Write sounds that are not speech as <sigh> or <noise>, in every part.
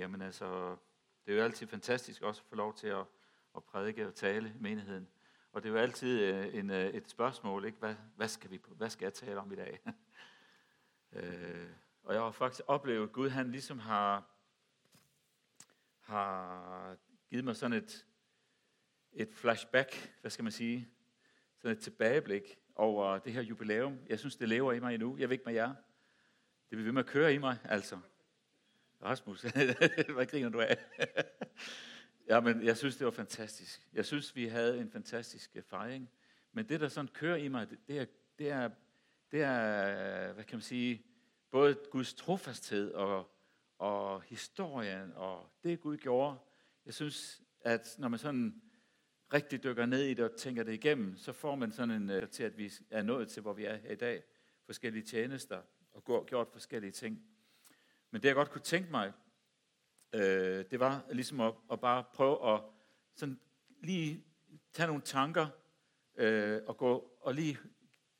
Jamen altså, det er jo altid fantastisk også at få lov til at, at prædike og tale i menigheden. Og det er jo altid øh, en, øh, et spørgsmål, ikke? Hvad, hvad, skal vi, hvad skal jeg tale om i dag? <laughs> øh, og jeg har faktisk oplevet, at Gud han ligesom har, har givet mig sådan et, et flashback, hvad skal man sige, sådan et tilbageblik over det her jubilæum. Jeg synes, det lever i mig endnu. Jeg ved ikke med jer. Det vil ved med at køre i mig, altså. Rasmus, <laughs> hvad griner du af? <laughs> ja, men jeg synes, det var fantastisk. Jeg synes, vi havde en fantastisk øh, fejring. Men det, der sådan kører i mig, det er, det er, det er hvad kan man sige, både Guds trofasthed og, og historien og det, Gud gjorde. Jeg synes, at når man sådan rigtig dykker ned i det og tænker det igennem, så får man sådan en øh, til, at vi er nået til, hvor vi er her i dag. Forskellige tjenester og gjort forskellige ting. Men det jeg godt kunne tænke mig, øh, det var ligesom at, at bare prøve at sådan lige tage nogle tanker øh, og gå og lige,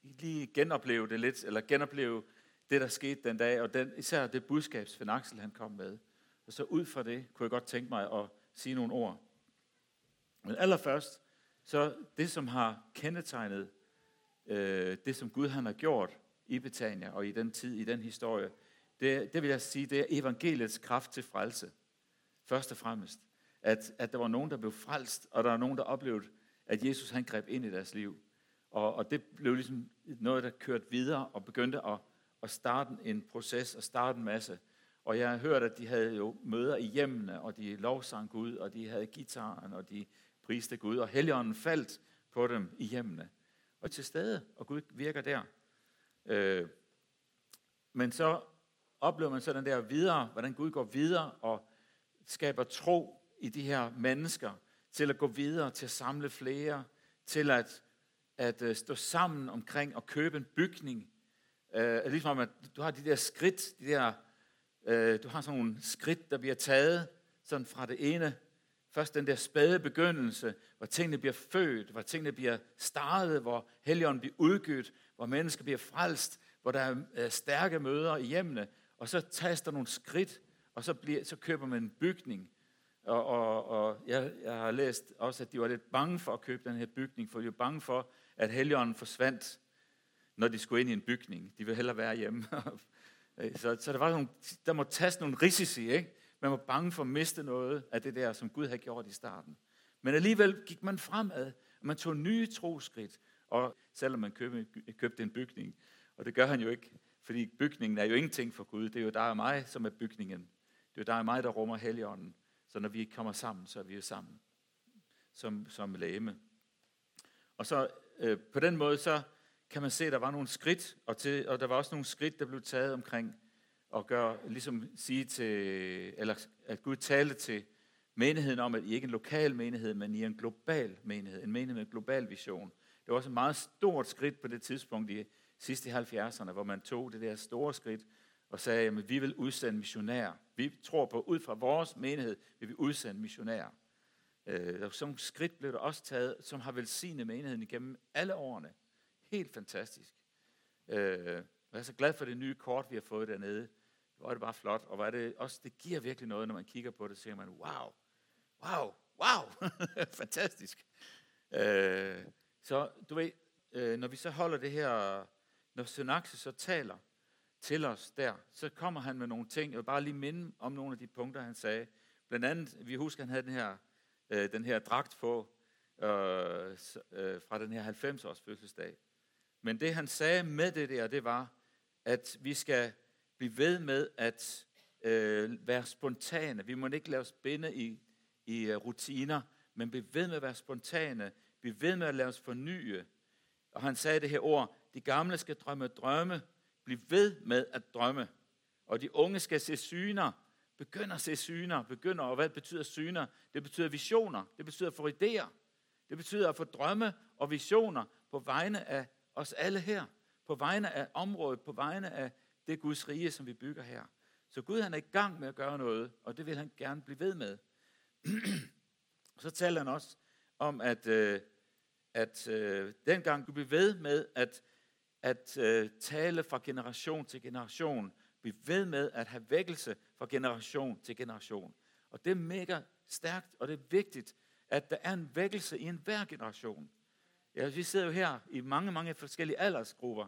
lige genopleve det lidt, eller genopleve det, der skete den dag, og den, især det budskab, Svend Axel han kom med. Og så ud fra det kunne jeg godt tænke mig at sige nogle ord. Men allerførst, så det, som har kendetegnet øh, det, som Gud han har gjort i Betania og i den tid, i den historie, det, det vil jeg sige, det er evangeliets kraft til frelse. Først og fremmest. At, at der var nogen, der blev frelst, og der var nogen, der oplevede, at Jesus han greb ind i deres liv. Og, og det blev ligesom noget, der kørte videre og begyndte at, at starte en proces og starte en masse. Og jeg har hørt, at de havde jo møder i hjemmene, og de lovsang Gud, og de havde gitaren, og de priste Gud, og Helligånden faldt på dem i hjemmene. Og til stede, og Gud virker der. Øh, men så oplever man så den der videre, hvordan Gud går videre og skaber tro i de her mennesker, til at gå videre, til at samle flere, til at, at øh, stå sammen omkring og købe en bygning. Øh, ligesom at du har de der skridt, de der, øh, du har sådan nogle skridt, der bliver taget sådan fra det ene, først den der spæde begyndelse, hvor tingene bliver født, hvor tingene bliver startet, hvor helligånden bliver udgivet, hvor mennesker bliver frelst, hvor der er øh, stærke møder i hjemmene, og så tages der nogle skridt, og så, bliver, så køber man en bygning. Og, og, og jeg, jeg har læst også, at de var lidt bange for at købe den her bygning, for de var bange for, at helligånden forsvandt, når de skulle ind i en bygning. De ville hellere være hjemme. <laughs> så, så der, var nogle, der må tages nogle risici, ikke? Man var bange for at miste noget af det der, som Gud havde gjort i starten. Men alligevel gik man fremad, og man tog nye troskridt, og selvom man købte, købte en bygning, og det gør han jo ikke, fordi bygningen er jo ingenting for Gud. Det er jo dig og mig, som er bygningen. Det er jo dig og mig, der rummer Helligånden. Så når vi kommer sammen, så er vi jo sammen som, som læme. Og så øh, på den måde, så kan man se, at der var nogle skridt, og, til, og der var også nogle skridt, der blev taget omkring at gøre, ligesom sige til, eller at Gud talte til menigheden om, at I ikke er en lokal menighed, men I er en global menighed, en menighed med en global vision. Det var også et meget stort skridt på det tidspunkt i sidst i 70'erne, hvor man tog det der store skridt og sagde, at vi vil udsende missionærer. Vi tror på, ud fra vores menighed, vil vi udsende missionærer. Øh, sådan skridt blev der også taget, som har velsignet menigheden igennem alle årene. Helt fantastisk. Øh, jeg er så glad for det nye kort, vi har fået dernede. Hvor er det bare flot, og hvor er det også, det giver virkelig noget, når man kigger på det, så siger man, wow, wow, wow, <laughs> fantastisk. Øh, så du ved, øh, når vi så holder det her når Synaxe så taler til os der, så kommer han med nogle ting. Jeg vil bare lige minde om nogle af de punkter, han sagde. Blandt andet, vi husker, han havde den her, øh, den her dragt på øh, øh, fra den her 90-års fødselsdag. Men det, han sagde med det der, det var, at vi skal blive ved med at øh, være spontane. Vi må ikke lade os binde i, i uh, rutiner, men blive ved med at være spontane. Blive ved med at lade os fornye. Og han sagde det her ord, de gamle skal drømme drømme, blive ved med at drømme. Og de unge skal se syner, begynder at se syner, begynder, og hvad betyder syner? Det betyder visioner, det betyder at få idéer, det betyder at få drømme og visioner på vegne af os alle her, på vegne af området, på vegne af det Guds rige, som vi bygger her. Så Gud han er i gang med at gøre noget, og det vil han gerne blive ved med. <clears throat> så taler han også om, at, øh, at øh, dengang du bliver ved med at at øh, tale fra generation til generation. Bliv ved med at have vækkelse fra generation til generation. Og det er mega stærkt, og det er vigtigt, at der er en vækkelse i enhver generation. Ja, vi sidder jo her i mange, mange forskellige aldersgrupper,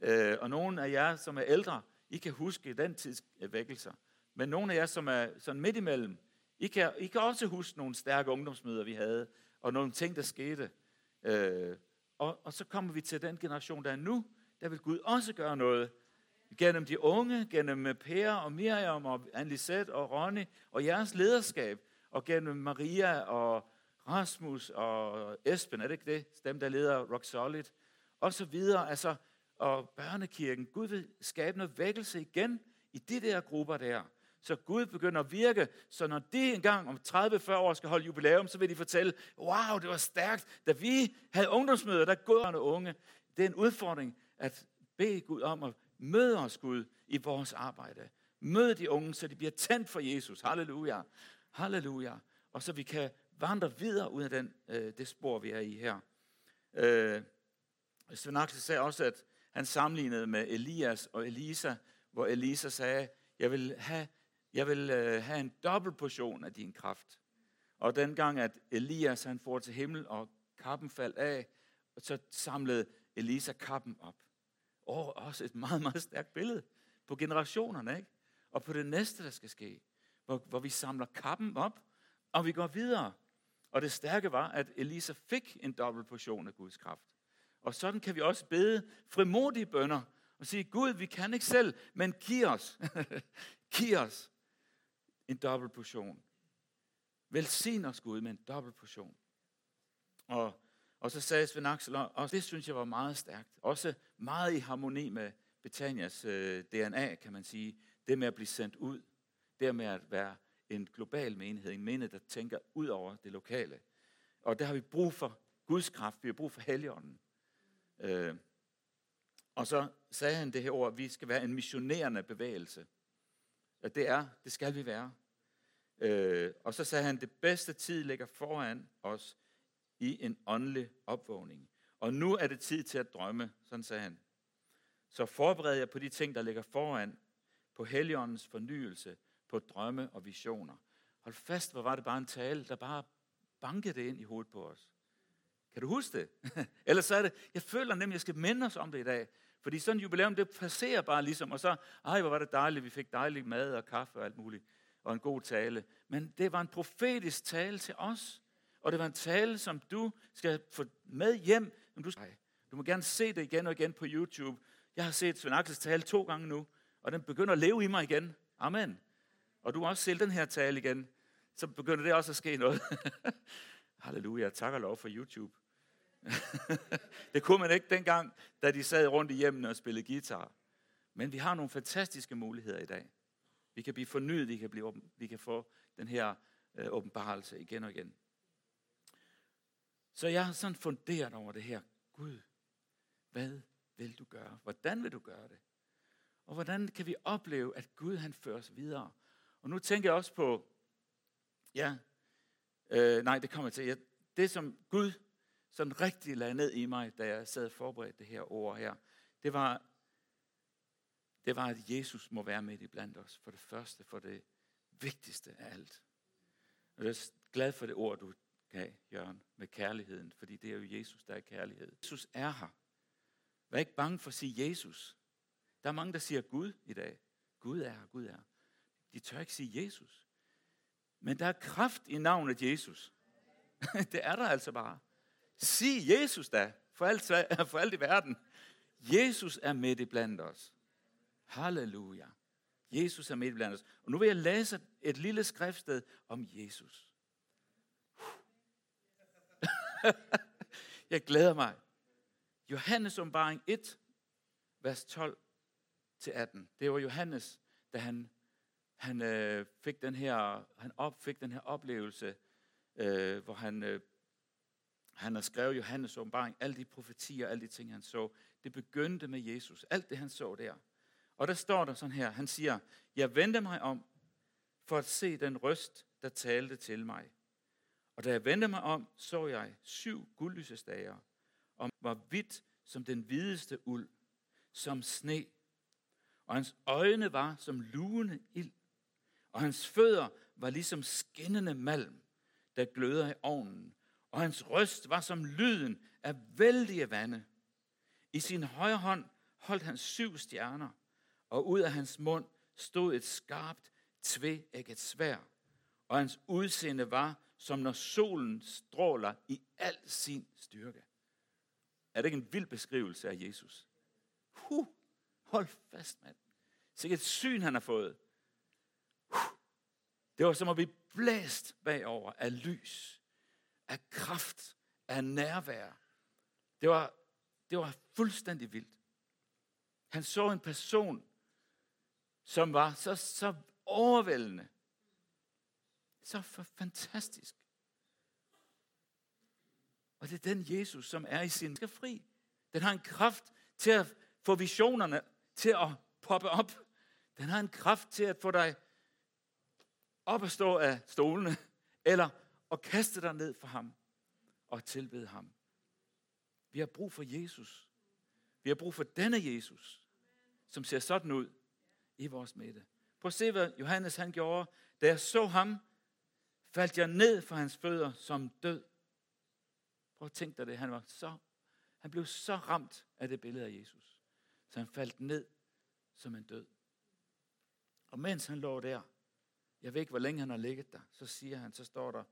øh, og nogle af jer, som er ældre, I kan huske den tids øh, vækkelser. Men nogle af jer, som er sådan midt imellem, I kan, I kan også huske nogle stærke ungdomsmøder, vi havde, og nogle ting, der skete. Øh, og, og så kommer vi til den generation, der er nu, der vil Gud også gøre noget. Gennem de unge, gennem Per og Miriam og Anne og Ronny og jeres lederskab, og gennem Maria og Rasmus og Esben, er det ikke det? Dem, der leder Rock Solid. Og så videre, altså, og børnekirken. Gud vil skabe noget vækkelse igen i de der grupper der. Så Gud begynder at virke, så når de engang om 30-40 år skal holde jubilæum, så vil de fortælle, wow, det var stærkt, da vi havde ungdomsmøder, der gående unge. Det er en udfordring at bede Gud om at møde os, Gud, i vores arbejde. Mød de unge, så de bliver tændt for Jesus. Halleluja. Halleluja. Og så vi kan vandre videre ud af den, øh, det spor, vi er i her. Øh, Svend Axel sagde også, at han sammenlignede med Elias og Elisa, hvor Elisa sagde, jeg vil have, jeg vil, øh, have en dobbelt portion af din kraft. Og dengang, at Elias han får til himmel, og kappen faldt af, så samlede Elisa kappen op. Og også et meget, meget stærkt billede på generationerne, ikke? Og på det næste, der skal ske, hvor, hvor vi samler kappen op, og vi går videre. Og det stærke var, at Elisa fik en dobbelt portion af Guds kraft. Og sådan kan vi også bede frimodige bønder og sige, Gud, vi kan ikke selv, men giv os, <laughs> giv os en dobbelt portion. Velsign os, Gud, med en dobbelt portion. Og, og så sagde Svend Axel, og det synes jeg var meget stærkt. Også meget i harmoni med Betanias øh, DNA, kan man sige. Det med at blive sendt ud. Det med at være en global menighed. En menighed, der tænker ud over det lokale. Og der har vi brug for Guds kraft. Vi har brug for Helligånden. Øh, og så sagde han det her ord, at vi skal være en missionerende bevægelse. At det er, det skal vi være. Øh, og så sagde han, det bedste tid ligger foran os i en åndelig opvågning. Og nu er det tid til at drømme, sådan sagde han. Så forbered jer på de ting, der ligger foran, på Helligåndens fornyelse, på drømme og visioner. Hold fast, hvor var det bare en tale, der bare bankede det ind i hovedet på os. Kan du huske det? <laughs> Ellers så er det, jeg føler nemlig, at jeg skal minde os om det i dag. Fordi sådan en jubilæum, det passerer bare ligesom, og så, ej, hvor var det dejligt, vi fik dejlig mad og kaffe og alt muligt, og en god tale. Men det var en profetisk tale til os, og det var en tale, som du skal få med hjem. Du, skal. du må gerne se det igen og igen på YouTube. Jeg har set Svend Axels tale to gange nu, og den begynder at leve i mig igen. Amen. Og du har også set den her tale igen, så begynder det også at ske noget. <laughs> Halleluja, tak og lov for YouTube. <laughs> det kunne man ikke dengang, da de sad rundt i hjemmene og spillede guitar. Men vi har nogle fantastiske muligheder i dag. Vi kan blive fornyet, vi kan, blive, vi kan få den her øh, åbenbarelse igen og igen. Så jeg har sådan funderet over det her. Gud, hvad vil du gøre? Hvordan vil du gøre det? Og hvordan kan vi opleve, at Gud han fører os videre? Og nu tænker jeg også på, ja, øh, nej, det kommer til. Ja, det som Gud sådan rigtig lagde ned i mig, da jeg sad og forberedte det her ord her, det var, det var, at Jesus må være midt i blandt os. For det første, for det vigtigste af alt. Og jeg er glad for det ord, du gav, Jørgen, med kærligheden, fordi det er jo Jesus, der er kærlighed. Jesus er her. Vær ikke bange for at sige Jesus. Der er mange, der siger Gud i dag. Gud er her, Gud er her. De tør ikke sige Jesus. Men der er kraft i navnet Jesus. <laughs> det er der altså bare. Sig Jesus da, for alt, for alt i verden. Jesus er midt i blandt os. Halleluja. Jesus er midt i blandt os. Og nu vil jeg læse et lille skriftsted om Jesus. <laughs> jeg glæder mig. Johannes åbenbaring 1, vers 12 til 18. Det var Johannes, da han, han øh, fik den her, han op, fik den her oplevelse, øh, hvor han øh, han har skrevet Johannes åbenbaring, alle de profetier, alle de ting, han så. Det begyndte med Jesus. Alt det, han så der. Og der står der sådan her, han siger, jeg vendte mig om for at se den røst, der talte til mig. Og da jeg vendte mig om, så jeg syv guldlysestager, og var hvidt som den hvideste uld, som sne. Og hans øjne var som lugende ild. og hans fødder var ligesom skinnende malm, der gløder i ovnen, og hans røst var som lyden af vældige vande. I sin højre hånd holdt han syv stjerner, og ud af hans mund stod et skarpt, tveægget svær, og hans udseende var, som når solen stråler i al sin styrke. Er det ikke en vild beskrivelse af Jesus? Huh, hold fast, mand. Sikkert et syn, han har fået. Huh. Det var som at blive blæst bagover af lys, af kraft, af nærvær. Det var, det var fuldstændig vildt. Han så en person, som var så, så overvældende, så fantastisk. Og det er den Jesus, som er i sin skal fri. Den har en kraft til at få visionerne til at poppe op. Den har en kraft til at få dig op at stå af stolene, eller og kaste dig ned for ham og tilbede ham. Vi har brug for Jesus. Vi har brug for denne Jesus, som ser sådan ud i vores midte. Prøv at se, hvad Johannes han gjorde. Da jeg så ham, faldt jeg ned for hans fødder som død. Prøv at tænke dig det. Han, var så, han blev så ramt af det billede af Jesus, så han faldt ned som en død. Og mens han lå der, jeg ved ikke, hvor længe han har ligget der, så siger han, så står der,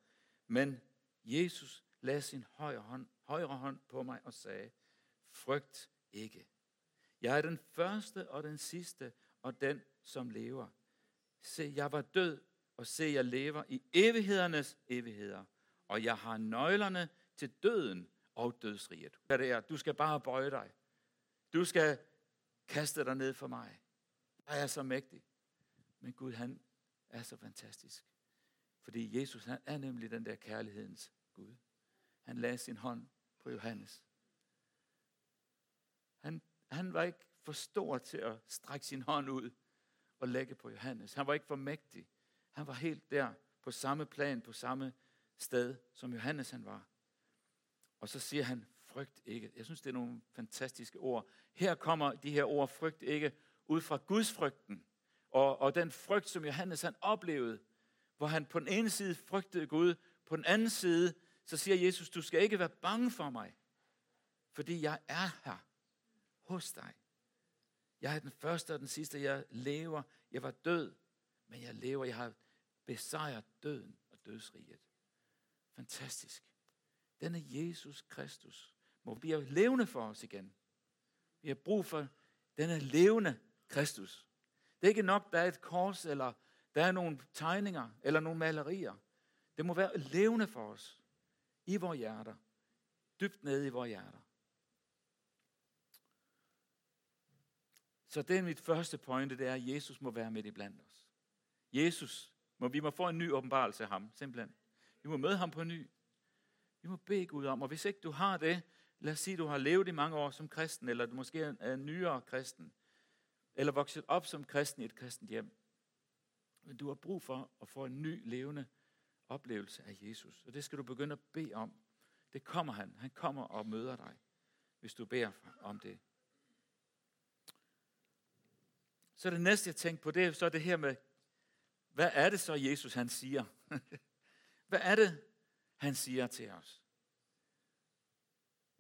men Jesus lagde sin højre hånd, højre hånd på mig og sagde, frygt ikke. Jeg er den første og den sidste og den, som lever. Se, jeg var død, og se, jeg lever i evighedernes evigheder, og jeg har nøglerne til døden og dødsriget. Hvad det er, du skal bare bøje dig. Du skal kaste dig ned for mig. Jeg er så mægtig. Men Gud, han er så fantastisk. Fordi Jesus, han er nemlig den der kærlighedens Gud. Han lagde sin hånd på Johannes. Han, han var ikke for stor til at strække sin hånd ud og lægge på Johannes. Han var ikke for mægtig. Han var helt der på samme plan, på samme sted, som Johannes han var. Og så siger han, frygt ikke. Jeg synes, det er nogle fantastiske ord. Her kommer de her ord, frygt ikke, ud fra Guds frygten. Og, og den frygt, som Johannes han oplevede, hvor han på den ene side frygtede Gud, på den anden side, så siger Jesus, du skal ikke være bange for mig, fordi jeg er her hos dig. Jeg er den første og den sidste, jeg lever. Jeg var død, men jeg lever. Jeg har besejret døden og dødsriget. Fantastisk. Denne Jesus Kristus må blive levende for os igen. Vi har brug for denne levende Kristus. Det er ikke nok, der er et kors, eller der er nogle tegninger, eller nogle malerier. Det må være levende for os. I vores hjerter. Dybt nede i vores hjerter. Så det er mit første pointe, det er, at Jesus må være midt i blandt os. Jesus, må, vi må få en ny åbenbarelse af ham, simpelthen. Vi må møde ham på ny. Vi må bede Gud om, og hvis ikke du har det, lad os sige, du har levet i mange år som kristen, eller du måske er en nyere kristen, eller vokset op som kristen i et kristent hjem. Men du har brug for at få en ny levende oplevelse af Jesus. Og det skal du begynde at bede om. Det kommer han. Han kommer og møder dig, hvis du beder om det. Så det næste, jeg tænkte på, det er så det her med, hvad er det så, Jesus han siger? <laughs> hvad er det, han siger til os?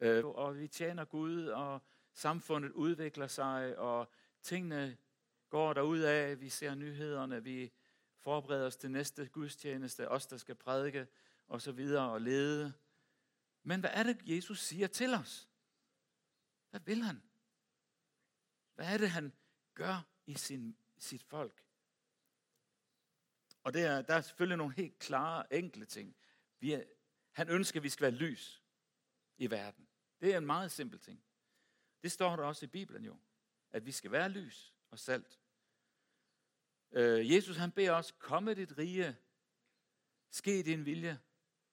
Øh, og vi tjener Gud, og samfundet udvikler sig, og tingene går derud af, vi ser nyhederne, vi forbereder os til næste gudstjeneste, os der skal prædike, og så videre, og lede. Men hvad er det, Jesus siger til os? Hvad vil han? Hvad er det, han gør i sin, sit folk? Og det er, der er selvfølgelig nogle helt klare, enkle ting. Vi er, han ønsker, at vi skal være lys i verden. Det er en meget simpel ting. Det står der også i Bibelen jo, at vi skal være lys og salt. Øh, Jesus han beder os, komme dit rige, ske din vilje,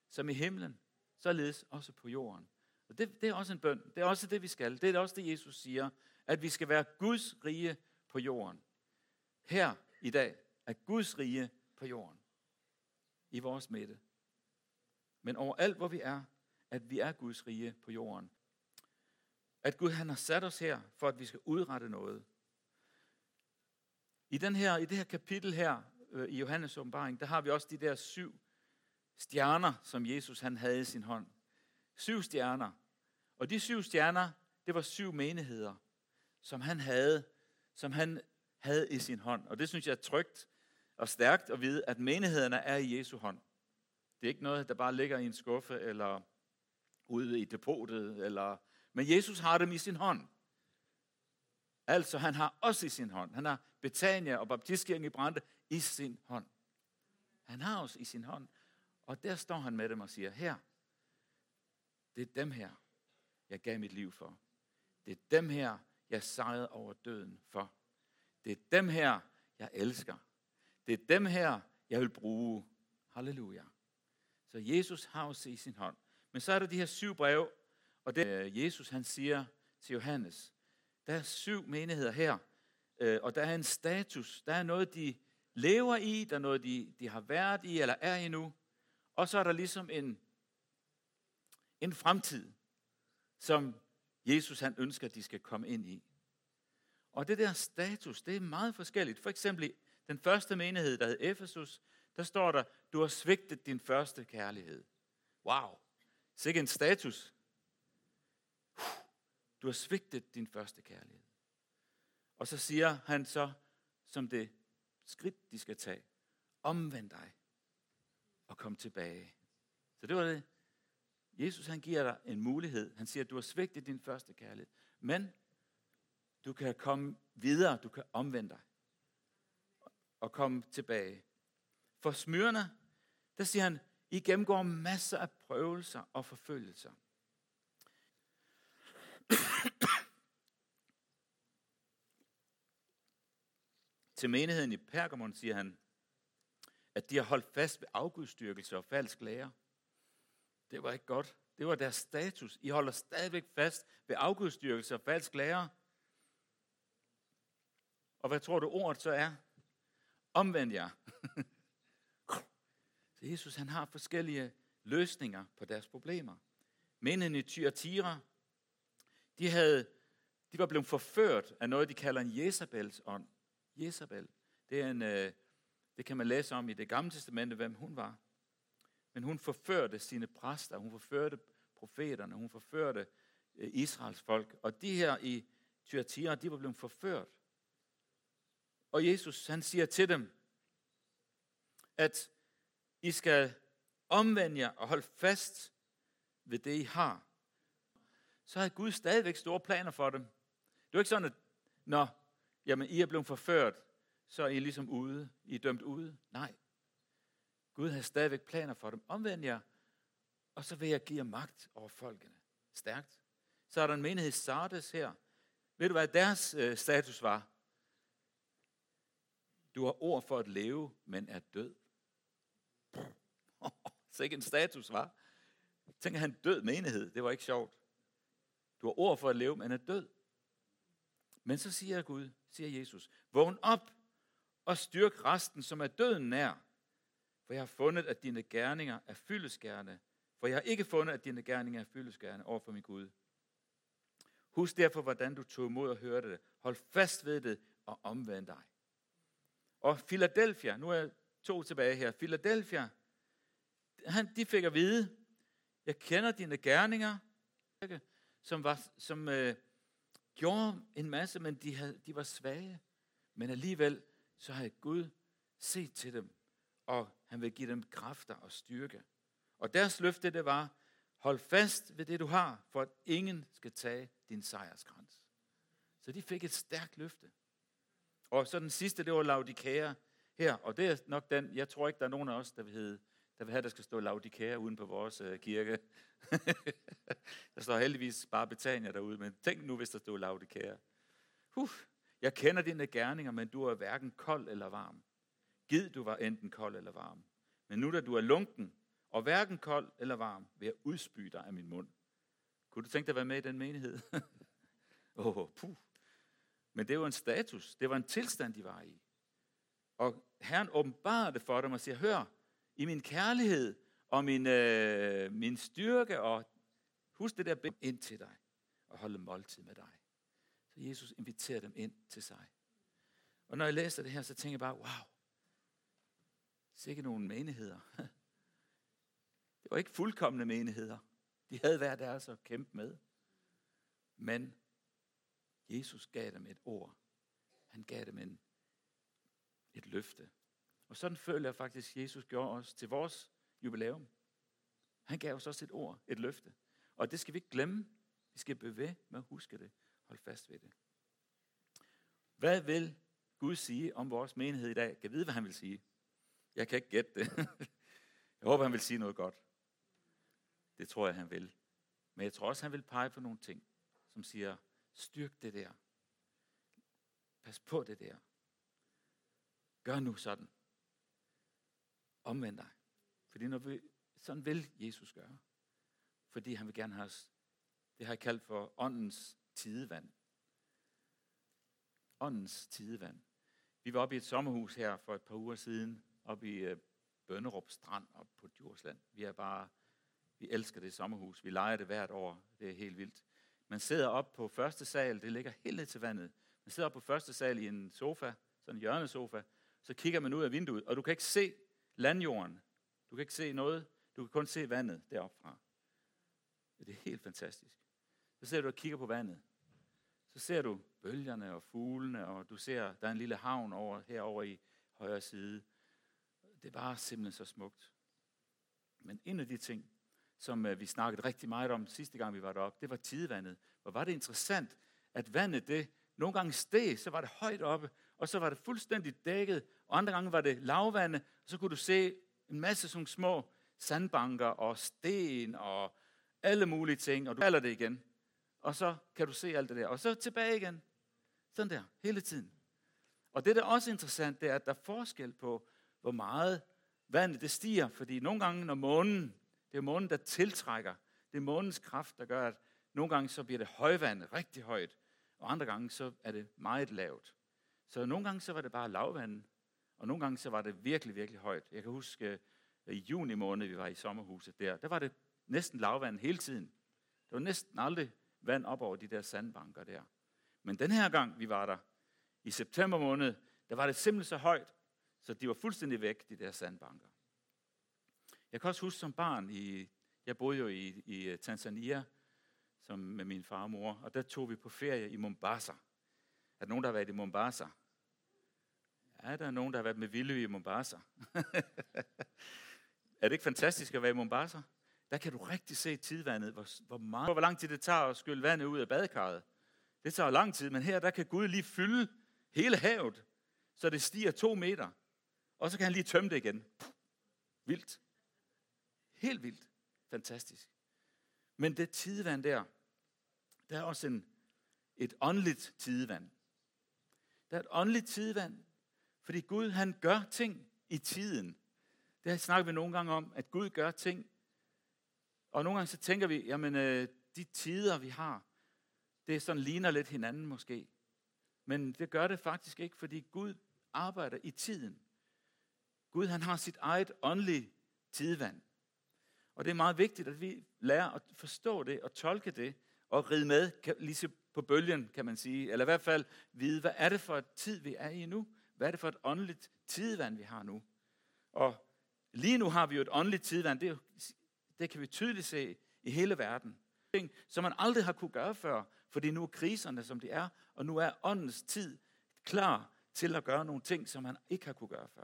som i himlen, således også på jorden. Og det, det er også en bøn. Det er også det, vi skal. Det er også det, Jesus siger, at vi skal være Guds rige på jorden. Her i dag er Guds rige på jorden. I vores midte. Men overalt, hvor vi er, at vi er Guds rige på jorden. At Gud han har sat os her, for at vi skal udrette noget. I, den her, I det her kapitel her, øh, i Johannes åbenbaring, der har vi også de der syv stjerner, som Jesus han havde i sin hånd. Syv stjerner. Og de syv stjerner, det var syv menigheder, som han havde, som han havde i sin hånd. Og det synes jeg er trygt og stærkt at vide, at menighederne er i Jesu hånd. Det er ikke noget, der bare ligger i en skuffe, eller ude i depotet, eller... men Jesus har dem i sin hånd. Altså, han har også i sin hånd. Han har Betania og Baptistkirken i Brande i sin hånd. Han har os i sin hånd. Og der står han med dem og siger, her, det er dem her, jeg gav mit liv for. Det er dem her, jeg sejrede over døden for. Det er dem her, jeg elsker. Det er dem her, jeg vil bruge. Halleluja. Så Jesus har os i sin hånd. Men så er der de her syv breve, og det Jesus han siger til Johannes. Der er syv menigheder her, øh, og der er en status. Der er noget, de lever i, der er noget, de, de har været i eller er i nu. Og så er der ligesom en, en fremtid, som Jesus han ønsker, at de skal komme ind i. Og det der status, det er meget forskelligt. For eksempel i den første menighed, der hed Efesus, der står der, du har svigtet din første kærlighed. Wow, sikke en status. Du har svigtet din første kærlighed. Og så siger han så, som det skridt, de skal tage, omvend dig og kom tilbage. Så det var det. Jesus han giver dig en mulighed. Han siger, at du har svigtet din første kærlighed. Men du kan komme videre, du kan omvende dig og komme tilbage. For smyrne, der siger han, I gennemgår masser af prøvelser og forfølgelser. Til menigheden i Pergamon siger han, at de har holdt fast ved afgudstyrkelse og falsk lære. Det var ikke godt. Det var deres status. I holder stadigvæk fast ved afgudstyrkelse og falsk lære. Og hvad tror du ordet så er? Omvend jer. <laughs> så Jesus han har forskellige løsninger på deres problemer. Mændene i Thyatira, de, havde, de var blevet forført af noget, de kalder en Jezabels ånd. Jezabel, det, er en, øh, det kan man læse om i det gamle testamente, hvem hun var. Men hun forførte sine præster, hun forførte profeterne, hun forførte øh, Israels folk. Og de her i Thyatira, de var blevet forført. Og Jesus, han siger til dem, at I skal omvende jer og holde fast ved det, I har. Så har Gud stadigvæk store planer for dem. Det er ikke sådan, at når jamen, I er blevet forført, så er I ligesom ude. I er dømt ude. Nej. Gud har stadigvæk planer for dem. Omvend jer, og så vil jeg give jer magt over folkene. Stærkt. Så er der en menighed Sardes her. Ved du, hvad deres øh, status var? Du har ord for at leve, men er død. <laughs> Så ikke en status, var. Tænk, han død menighed. Det var ikke sjovt. Du har ord for at leve, men er død. Men så siger Gud, siger Jesus, vågn op og styrk resten, som er døden nær. For jeg har fundet, at dine gerninger er fyldeskærende. For jeg har ikke fundet, at dine gerninger er fyldeskærende over for min Gud. Husk derfor, hvordan du tog imod og hørte det. Hold fast ved det og omvend dig. Og Philadelphia, nu er jeg to tilbage her. Philadelphia, han, de fik at vide, jeg kender dine gerninger, som, var, som øh, gjorde en masse, men de, havde, de var svage. Men alligevel, så har Gud set til dem, og han vil give dem kræfter og styrke. Og deres løfte, det var, hold fast ved det, du har, for at ingen skal tage din sejrskrans. Så de fik et stærkt løfte. Og så den sidste, det var Laudikea her, og det er nok den, jeg tror ikke, der er nogen af os, der vil, hedde, der vil have, der skal stå Laudikære uden på vores øh, kirke. <laughs> der står heldigvis bare Betania derude, men tænk nu, hvis der stod Laudikære. Huh, jeg kender dine gerninger, men du er hverken kold eller varm. Gid du var enten kold eller varm. Men nu da du er lunken, og hverken kold eller varm, vil jeg udspy dig af min mund. Kunne du tænke dig at være med i den menighed? <laughs> Åh, oh, puh. Men det var en status, det var en tilstand, de var i. Og Herren åbenbarede det for dem og siger, hør, i min kærlighed og min, øh, min styrke, og husk det der ind til dig og holde måltid med dig. Så Jesus inviterer dem ind til sig. Og når jeg læser det her, så tænker jeg bare, wow, Sikke nogle menigheder. <laughs> Det var ikke fuldkommende menigheder. De havde hver deres at kæmpe med. Men Jesus gav dem et ord. Han gav dem en, et løfte. Og sådan føler jeg faktisk, at Jesus gjorde os til vores jubilæum. Han gav os også et ord, et løfte. Og det skal vi ikke glemme. Vi skal bevæge med at huske det. Hold fast ved det. Hvad vil Gud sige om vores menighed i dag? Jeg kan vide, hvad han vil sige. Jeg kan ikke gætte det. <laughs> Jeg håber, han vil sige noget godt. Det tror jeg, han vil. Men jeg tror også, han vil pege på nogle ting, som siger, styrk det der. Pas på det der. Gør nu sådan. Omvend dig. Fordi når vi, sådan vil Jesus gøre. Fordi han vil gerne have os, det har jeg kaldt for åndens tidevand. Åndens tidevand. Vi var oppe i et sommerhus her for et par uger siden, oppe i øh, Bønderup Strand op på Djursland. Vi er bare, vi elsker det sommerhus. Vi leger det hvert år. Det er helt vildt. Man sidder op på første sal, det ligger helt ned til vandet. Man sidder op på første sal i en sofa, sådan en hjørnesofa, så kigger man ud af vinduet, og du kan ikke se landjorden. Du kan ikke se noget. Du kan kun se vandet deroppe fra. Det er helt fantastisk. Så ser du og kigger på vandet. Så ser du bølgerne og fuglene, og du ser, der er en lille havn over, herover i højre side. Det er bare simpelthen så smukt. Men en af de ting, som øh, vi snakkede rigtig meget om sidste gang, vi var deroppe, det var tidevandet. Hvor var det interessant, at vandet, det nogle gange steg, så var det højt oppe, og så var det fuldstændig dækket, og andre gange var det lavvande, og så kunne du se en masse sådan små sandbanker og sten og alle mulige ting, og du falder det igen. Og så kan du se alt det der, og så tilbage igen. Sådan der, hele tiden. Og det, der er også interessant, det er, at der er forskel på, hvor meget vandet det stiger, fordi nogle gange, når månen det er månen, der tiltrækker. Det er månens kraft, der gør, at nogle gange så bliver det højvand rigtig højt, og andre gange så er det meget lavt. Så nogle gange så var det bare lavvand, og nogle gange så var det virkelig, virkelig højt. Jeg kan huske, at i juni måned, vi var i sommerhuset der, der var det næsten lavvand hele tiden. Der var næsten aldrig vand op over de der sandbanker der. Men den her gang, vi var der, i september måned, der var det simpelthen så højt, så de var fuldstændig væk, de der sandbanker. Jeg kan også huske som barn, i, jeg boede jo i, i øh, Tanzania som med min far og mor, og der tog vi på ferie i Mombasa. Er der nogen, der har været i Mombasa? Er der nogen, der har været med vilde i Mombasa. <laughs> er det ikke fantastisk at være i Mombasa? Der kan du rigtig se tidvandet, hvor, hvor, meget, hvor lang tid det tager at skylle vandet ud af badekarret. Det tager lang tid, men her der kan Gud lige fylde hele havet, så det stiger to meter. Og så kan han lige tømme det igen. Vildt. Helt vildt. Fantastisk. Men det tidevand der, der er også en, et åndeligt tidevand. Der er et åndeligt tidevand, fordi Gud han gør ting i tiden. Det snakker vi nogle gange om, at Gud gør ting. Og nogle gange så tænker vi, jamen øh, de tider vi har, det sådan ligner lidt hinanden måske. Men det gør det faktisk ikke, fordi Gud arbejder i tiden. Gud han har sit eget åndelige tidevand. Og det er meget vigtigt, at vi lærer at forstå det og tolke det og ride med lige på bølgen, kan man sige. Eller i hvert fald vide, hvad er det for et tid, vi er i nu? Hvad er det for et åndeligt tidevand, vi har nu? Og lige nu har vi jo et åndeligt tidevand. Det, det kan vi tydeligt se i hele verden. Ting, som man aldrig har kunne gøre før, fordi nu er kriserne, som de er, og nu er åndens tid klar til at gøre nogle ting, som man ikke har kunne gøre før.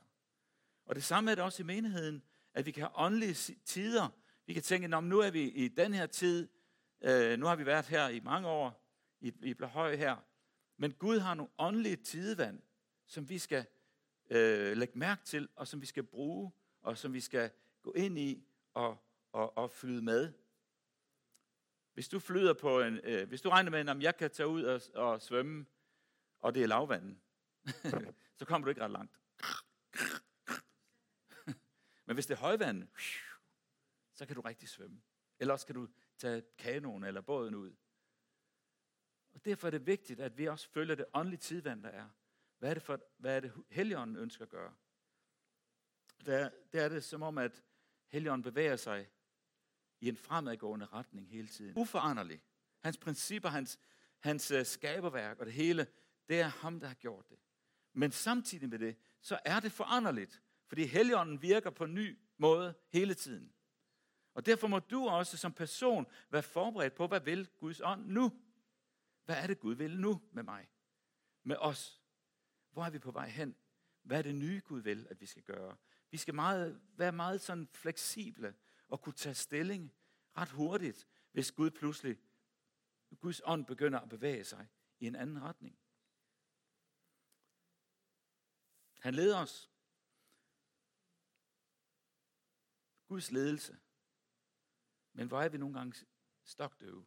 Og det samme er det også i menigheden, at vi kan have åndelige tider, vi kan tænke, nu er vi i den her tid, øh, nu har vi været her i mange år, i, i Blåhøj her, men Gud har nogle åndelige tidevand, som vi skal øh, lægge mærke til, og som vi skal bruge, og som vi skal gå ind i og, og, og flyde med. Hvis du flyder på en, øh, hvis du regner med, at jeg kan tage ud og, og svømme, og det er lavvandet, <laughs> så kommer du ikke ret langt. <laughs> Men hvis det er højvand, <laughs> så kan du rigtig svømme. Eller også kan du tage kanonen eller båden ud. Og derfor er det vigtigt, at vi også følger det åndelige tidvand, der er. Hvad er det, for, hvad er det Helligånden ønsker at gøre? Der, der er det som om, at Helligånden bevæger sig i en fremadgående retning hele tiden. Uforanderlig. Hans principper, hans, hans uh, skaberværk og det hele, det er ham, der har gjort det. Men samtidig med det, så er det foranderligt. Fordi Helligånden virker på en ny måde hele tiden. Og derfor må du også som person være forberedt på, hvad vil Guds ånd nu? Hvad er det, Gud vil nu med mig? Med os? Hvor er vi på vej hen? Hvad er det nye, Gud vil, at vi skal gøre? Vi skal meget, være meget sådan fleksible og kunne tage stilling ret hurtigt, hvis Gud pludselig, Guds ånd begynder at bevæge sig i en anden retning. Han leder os. Guds ledelse. Men hvor er vi nogle gange stokdøve?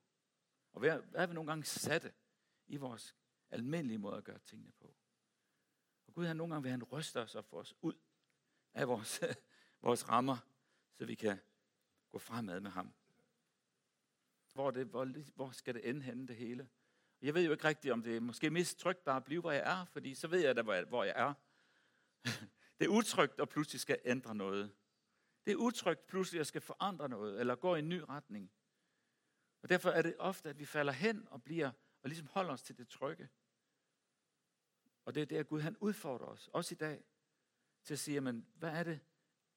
Og hvor er vi nogle gange satte i vores almindelige måde at gøre tingene på? Gud han nogle gange vil han ryste os og få os ud af vores, <laughs> vores rammer, så vi kan gå fremad med ham. Hvor, det, hvor, hvor skal det ende henne, det hele? Jeg ved jo ikke rigtigt, om det er måske mest trygt bare at blive, hvor jeg er, fordi så ved jeg da, hvor jeg er. <laughs> Det er utrygt at pludselig skal ændre noget. Det er utrygt pludselig at skal forandre noget, eller gå i en ny retning. Og derfor er det ofte, at vi falder hen og bliver, og ligesom holder os til det trygge. Og det er det, at Gud han udfordrer os, også i dag, til at sige, men hvad er det,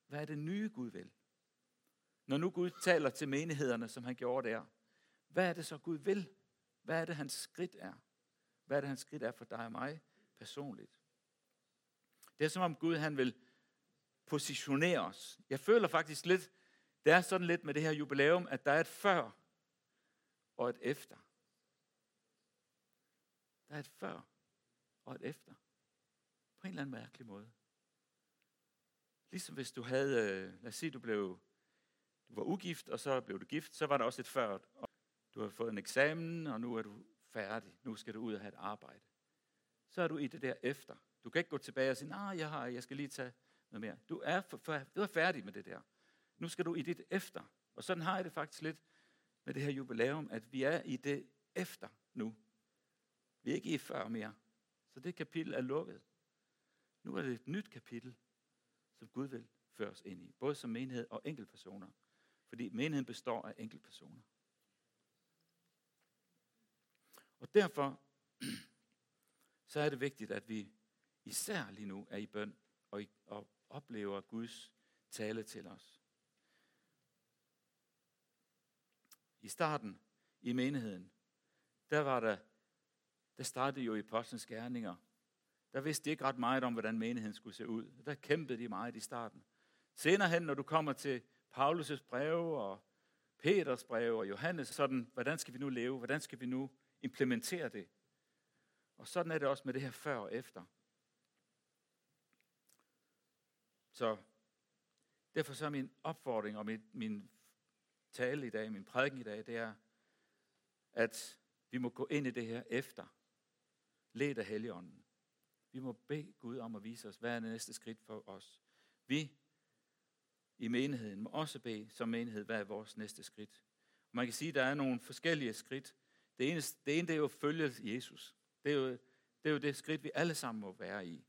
hvad er det nye Gud vil? Når nu Gud taler til menighederne, som han gjorde der, hvad er det så Gud vil? Hvad er det, hans skridt er? Hvad er det, hans skridt er for dig og mig personligt? Det er som om Gud han vil positionere os. Jeg føler faktisk lidt, det er sådan lidt med det her jubilæum, at der er et før og et efter. Der er et før og et efter. På en eller anden mærkelig måde. Ligesom hvis du havde, øh, lad os sige, du blev, du var ugift, og så blev du gift, så var der også et før. Du har fået en eksamen, og nu er du færdig. Nu skal du ud og have et arbejde. Så er du i det der efter. Du kan ikke gå tilbage og sige, nej, jeg, har, jeg skal lige tage noget mere. Du er, for, for, du er færdig med det der. Nu skal du i dit efter. Og sådan har jeg det faktisk lidt med det her jubilæum, at vi er i det efter nu. Vi er ikke i før mere. Så det kapitel er lukket. Nu er det et nyt kapitel, som Gud vil føre os ind i. Både som menighed og enkeltpersoner. Fordi menigheden består af enkeltpersoner. Og derfor <clears throat> så er det vigtigt, at vi især lige nu er i bøn og, og oplever Guds tale til os. I starten i menigheden, der var der, der startede jo i Apostlenes gerninger. Der vidste de ikke ret meget om, hvordan menigheden skulle se ud. Der kæmpede de meget i starten. Senere hen, når du kommer til Paulus' breve og Peters breve og Johannes, sådan, hvordan skal vi nu leve? Hvordan skal vi nu implementere det? Og sådan er det også med det her før og efter. Så derfor så er min opfordring og min, min tale i dag, min prædiken i dag, det er, at vi må gå ind i det her efter. Led af Helligånden. Vi må bede Gud om at vise os, hvad er det næste skridt for os. Vi i menigheden må også bede som menighed, hvad er vores næste skridt. Man kan sige, at der er nogle forskellige skridt. Det ene, det ene det er jo at følge Jesus. Det er, jo, det er jo det skridt, vi alle sammen må være i.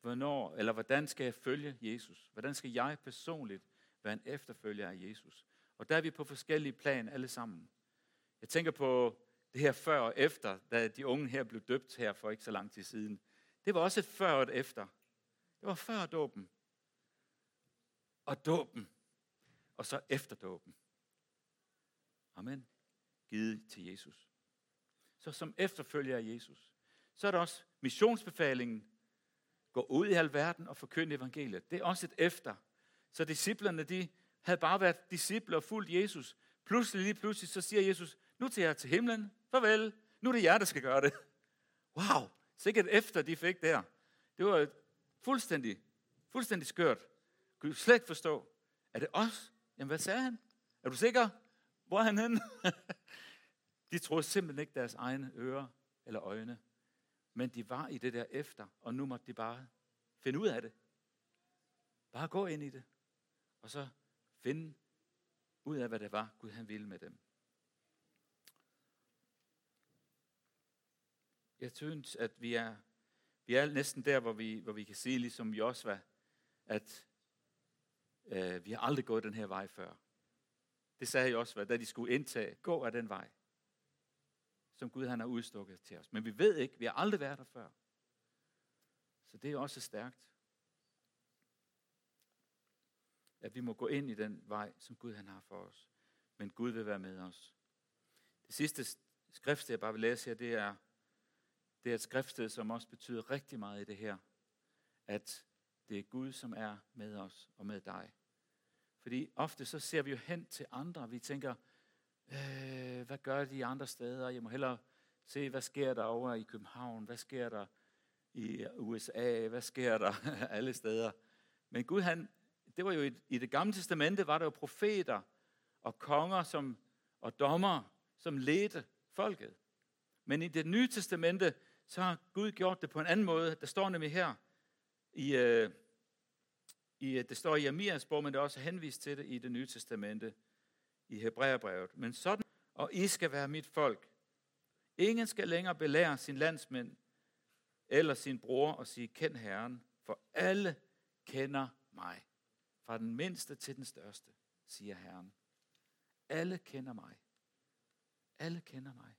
Hvornår, eller hvordan skal jeg følge Jesus? Hvordan skal jeg personligt være en efterfølger af Jesus? Og der er vi på forskellige plan alle sammen. Jeg tænker på det her før og efter, da de unge her blev døbt her for ikke så lang tid siden. Det var også et før og et efter. Det var før dåben. Og dåben. Og så efter dåben. Amen. Givet til Jesus. Så som efterfølger af Jesus. Så er der også missionsbefalingen. Gå ud i alverden og forkynde evangeliet. Det er også et efter. Så disciplerne, de havde bare været disciple og fulgt Jesus. Pludselig, lige pludselig, så siger Jesus, nu til jer til himlen, farvel, nu er det jer, der skal gøre det. Wow, sikkert efter de fik der. Det var fuldstændig, fuldstændig skørt. Kunne du slet ikke forstå. Er det os? Jamen, hvad sagde han? Er du sikker? Hvor er han henne? <laughs> de troede simpelthen ikke deres egne ører eller øjne. Men de var i det der efter, og nu måtte de bare finde ud af det. Bare gå ind i det. Og så finde ud af, hvad det var, Gud han ville med dem. Jeg synes, at vi er, vi er næsten der, hvor vi, hvor vi kan sige, ligesom Josva, at øh, vi har aldrig gået den her vej før. Det sagde Josva, da de skulle indtage, gå af den vej, som Gud han har udstukket til os. Men vi ved ikke, vi har aldrig været der før. Så det er også stærkt. at vi må gå ind i den vej, som Gud han har for os. Men Gud vil være med os. Det sidste skriftsted, jeg bare vil læse her, det er, det er et skriftsted, som også betyder rigtig meget i det her. At det er Gud, som er med os og med dig. Fordi ofte så ser vi jo hen til andre. Vi tænker, øh, hvad gør de andre steder? Jeg må hellere se, hvad sker der over i København? Hvad sker der i USA? Hvad sker der <laughs> alle steder? Men Gud, han, det var jo i, i det gamle testamente, var der jo profeter og konger som, og dommer, som ledte folket. Men i det nye testamente, så har Gud gjort det på en anden måde. Der står nemlig her, i, øh, i, det står i Amias bog, men det er også henvist til det i det nye testamente, i Hebræerbrevet. Men sådan, og I skal være mit folk. Ingen skal længere belære sin landsmænd eller sin bror og sige, kend Herren, for alle kender mig. Fra den mindste til den største, siger Herren. Alle kender mig. Alle kender mig.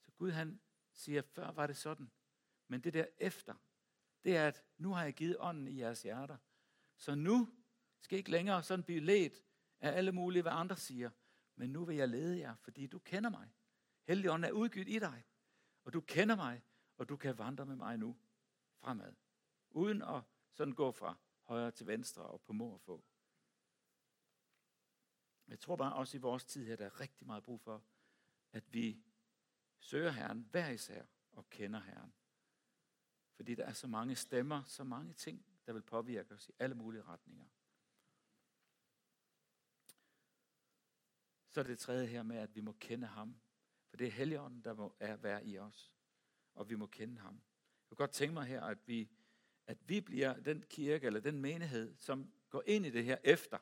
Så Gud han siger, før var det sådan. Men det der efter, det er, at nu har jeg givet ånden i jeres hjerter. Så nu skal I ikke længere sådan blive ledt af alle mulige, hvad andre siger. Men nu vil jeg lede jer, fordi du kender mig. Helligånden er udgivet i dig. Og du kender mig, og du kan vandre med mig nu fremad. Uden at sådan gå fra højre til venstre og på mor og få. Jeg tror bare også i vores tid her, der er rigtig meget brug for, at vi søger Herren hver især og kender Herren. Fordi der er så mange stemmer, så mange ting, der vil påvirke os i alle mulige retninger. Så er det tredje her med, at vi må kende ham. For det er Helligånden, der må er, være i os. Og vi må kende ham. Jeg kunne godt tænke mig her, at vi, at vi bliver den kirke eller den menighed, som går ind i det her efter.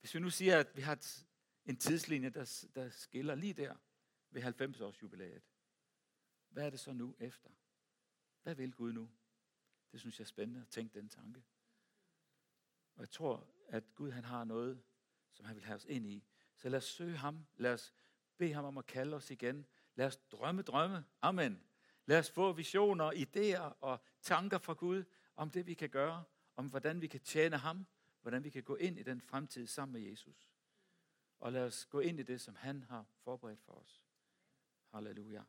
Hvis vi nu siger, at vi har en tidslinje, der, der skiller lige der ved 90 års jubilæet. Hvad er det så nu efter? Hvad vil Gud nu? Det synes jeg er spændende at tænke den tanke. Og jeg tror, at Gud han har noget, som han vil have os ind i. Så lad os søge ham. Lad os bede ham om at kalde os igen. Lad os drømme drømme. Amen. Lad os få visioner, idéer og tanker fra Gud om det, vi kan gøre, om hvordan vi kan tjene ham, hvordan vi kan gå ind i den fremtid sammen med Jesus. Og lad os gå ind i det, som han har forberedt for os. Halleluja.